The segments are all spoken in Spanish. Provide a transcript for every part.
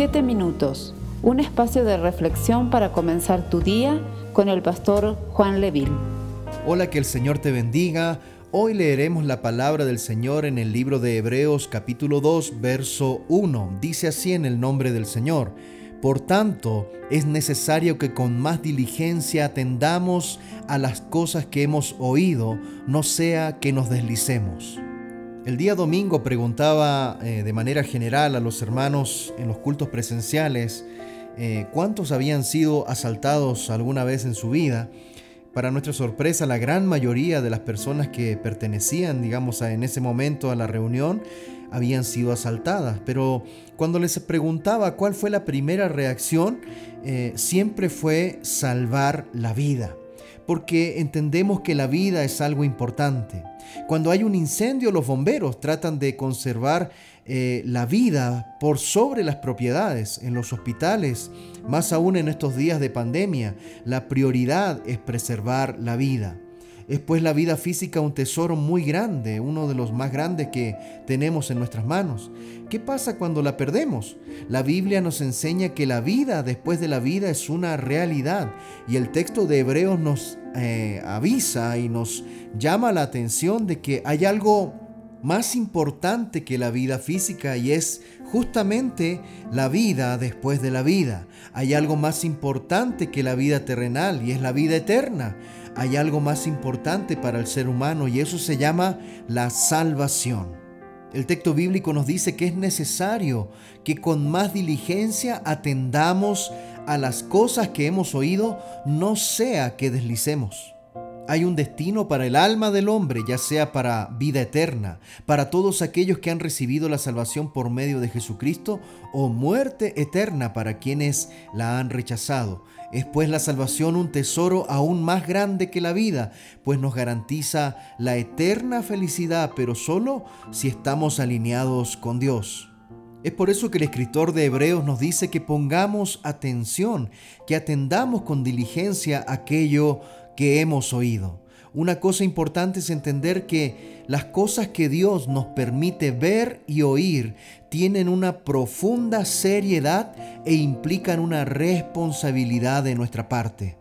Siete minutos, un espacio de reflexión para comenzar tu día con el pastor Juan Leville. Hola, que el Señor te bendiga. Hoy leeremos la palabra del Señor en el libro de Hebreos capítulo 2, verso 1. Dice así en el nombre del Señor. Por tanto, es necesario que con más diligencia atendamos a las cosas que hemos oído, no sea que nos deslicemos. El día domingo preguntaba eh, de manera general a los hermanos en los cultos presenciales eh, cuántos habían sido asaltados alguna vez en su vida. Para nuestra sorpresa, la gran mayoría de las personas que pertenecían, digamos, en ese momento a la reunión, habían sido asaltadas. Pero cuando les preguntaba cuál fue la primera reacción, eh, siempre fue salvar la vida porque entendemos que la vida es algo importante. Cuando hay un incendio, los bomberos tratan de conservar eh, la vida por sobre las propiedades. En los hospitales, más aún en estos días de pandemia, la prioridad es preservar la vida. Es pues la vida física un tesoro muy grande, uno de los más grandes que tenemos en nuestras manos. ¿Qué pasa cuando la perdemos? La Biblia nos enseña que la vida después de la vida es una realidad y el texto de Hebreos nos eh, avisa y nos llama la atención de que hay algo más importante que la vida física y es justamente la vida después de la vida. Hay algo más importante que la vida terrenal y es la vida eterna. Hay algo más importante para el ser humano y eso se llama la salvación. El texto bíblico nos dice que es necesario que con más diligencia atendamos a las cosas que hemos oído, no sea que deslicemos. Hay un destino para el alma del hombre, ya sea para vida eterna, para todos aquellos que han recibido la salvación por medio de Jesucristo, o muerte eterna para quienes la han rechazado. Es pues la salvación un tesoro aún más grande que la vida, pues nos garantiza la eterna felicidad, pero solo si estamos alineados con Dios. Es por eso que el escritor de Hebreos nos dice que pongamos atención, que atendamos con diligencia aquello que hemos oído. Una cosa importante es entender que las cosas que Dios nos permite ver y oír tienen una profunda seriedad e implican una responsabilidad de nuestra parte.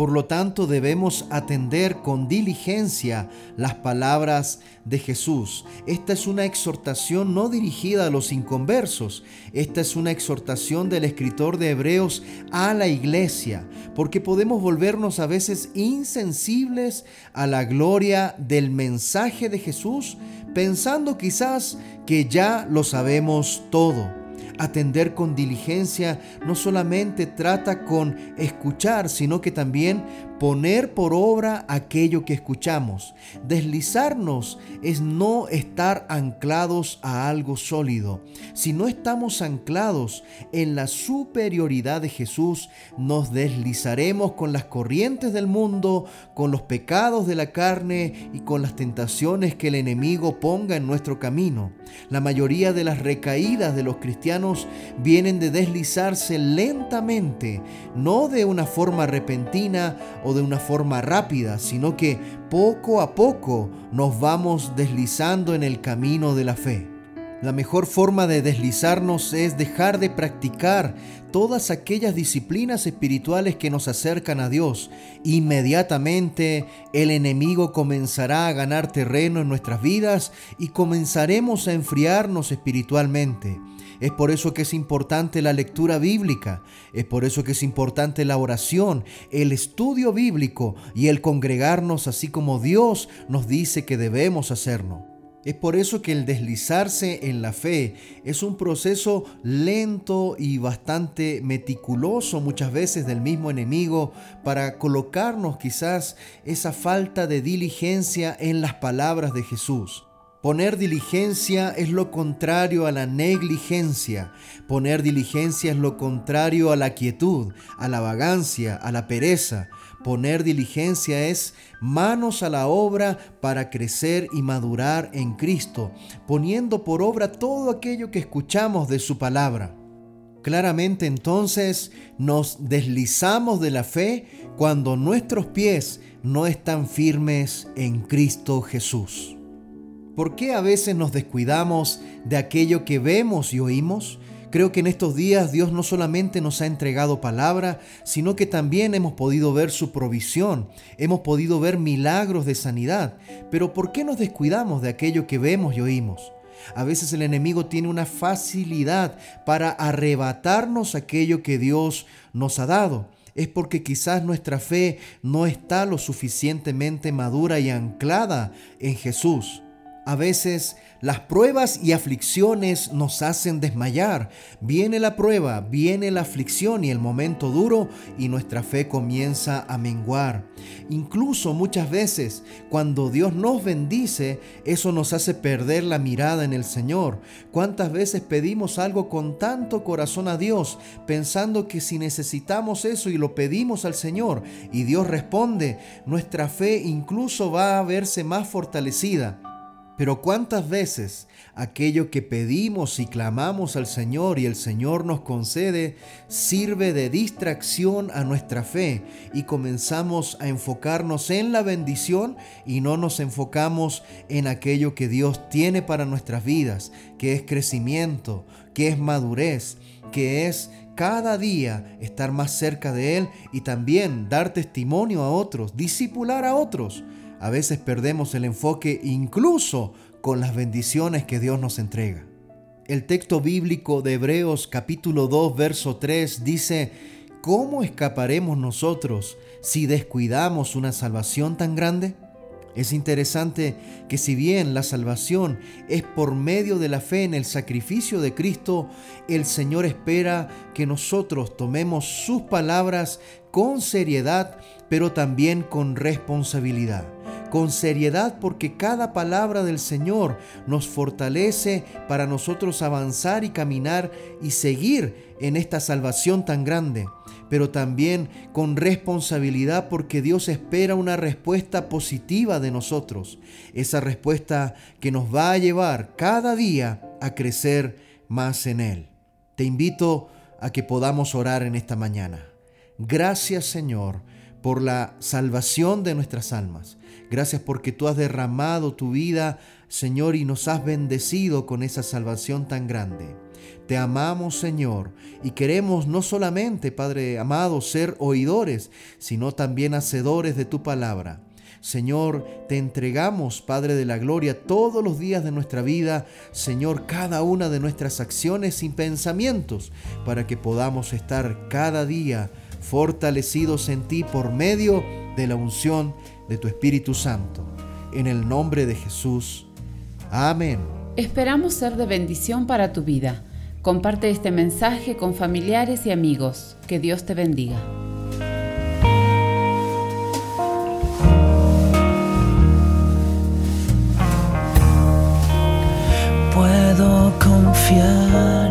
Por lo tanto, debemos atender con diligencia las palabras de Jesús. Esta es una exhortación no dirigida a los inconversos, esta es una exhortación del escritor de Hebreos a la iglesia, porque podemos volvernos a veces insensibles a la gloria del mensaje de Jesús, pensando quizás que ya lo sabemos todo. Atender con diligencia no solamente trata con escuchar, sino que también poner por obra aquello que escuchamos. Deslizarnos es no estar anclados a algo sólido. Si no estamos anclados en la superioridad de Jesús, nos deslizaremos con las corrientes del mundo, con los pecados de la carne y con las tentaciones que el enemigo ponga en nuestro camino. La mayoría de las recaídas de los cristianos vienen de deslizarse lentamente, no de una forma repentina o de una forma rápida, sino que poco a poco nos vamos deslizando en el camino de la fe. La mejor forma de deslizarnos es dejar de practicar todas aquellas disciplinas espirituales que nos acercan a Dios. Inmediatamente el enemigo comenzará a ganar terreno en nuestras vidas y comenzaremos a enfriarnos espiritualmente. Es por eso que es importante la lectura bíblica, es por eso que es importante la oración, el estudio bíblico y el congregarnos así como Dios nos dice que debemos hacerlo. Es por eso que el deslizarse en la fe es un proceso lento y bastante meticuloso muchas veces del mismo enemigo para colocarnos quizás esa falta de diligencia en las palabras de Jesús. Poner diligencia es lo contrario a la negligencia. Poner diligencia es lo contrario a la quietud, a la vagancia, a la pereza. Poner diligencia es manos a la obra para crecer y madurar en Cristo, poniendo por obra todo aquello que escuchamos de su palabra. Claramente entonces nos deslizamos de la fe cuando nuestros pies no están firmes en Cristo Jesús. ¿Por qué a veces nos descuidamos de aquello que vemos y oímos? Creo que en estos días Dios no solamente nos ha entregado palabra, sino que también hemos podido ver su provisión, hemos podido ver milagros de sanidad. Pero ¿por qué nos descuidamos de aquello que vemos y oímos? A veces el enemigo tiene una facilidad para arrebatarnos aquello que Dios nos ha dado. Es porque quizás nuestra fe no está lo suficientemente madura y anclada en Jesús. A veces las pruebas y aflicciones nos hacen desmayar. Viene la prueba, viene la aflicción y el momento duro y nuestra fe comienza a menguar. Incluso muchas veces cuando Dios nos bendice, eso nos hace perder la mirada en el Señor. ¿Cuántas veces pedimos algo con tanto corazón a Dios pensando que si necesitamos eso y lo pedimos al Señor y Dios responde, nuestra fe incluso va a verse más fortalecida? Pero cuántas veces aquello que pedimos y clamamos al Señor y el Señor nos concede sirve de distracción a nuestra fe y comenzamos a enfocarnos en la bendición y no nos enfocamos en aquello que Dios tiene para nuestras vidas, que es crecimiento, que es madurez, que es cada día estar más cerca de Él y también dar testimonio a otros, disipular a otros a veces perdemos el enfoque incluso con las bendiciones que Dios nos entrega. El texto bíblico de Hebreos capítulo 2 verso 3 dice, ¿cómo escaparemos nosotros si descuidamos una salvación tan grande? Es interesante que si bien la salvación es por medio de la fe en el sacrificio de Cristo, el Señor espera que nosotros tomemos sus palabras con seriedad, pero también con responsabilidad con seriedad porque cada palabra del Señor nos fortalece para nosotros avanzar y caminar y seguir en esta salvación tan grande, pero también con responsabilidad porque Dios espera una respuesta positiva de nosotros, esa respuesta que nos va a llevar cada día a crecer más en Él. Te invito a que podamos orar en esta mañana. Gracias Señor por la salvación de nuestras almas. Gracias porque tú has derramado tu vida, Señor, y nos has bendecido con esa salvación tan grande. Te amamos, Señor, y queremos no solamente, Padre amado, ser oidores, sino también hacedores de tu palabra. Señor, te entregamos, Padre de la Gloria, todos los días de nuestra vida, Señor, cada una de nuestras acciones y pensamientos, para que podamos estar cada día fortalecidos en ti por medio de la unción de tu Espíritu Santo. En el nombre de Jesús. Amén. Esperamos ser de bendición para tu vida. Comparte este mensaje con familiares y amigos. Que Dios te bendiga. Puedo confiar en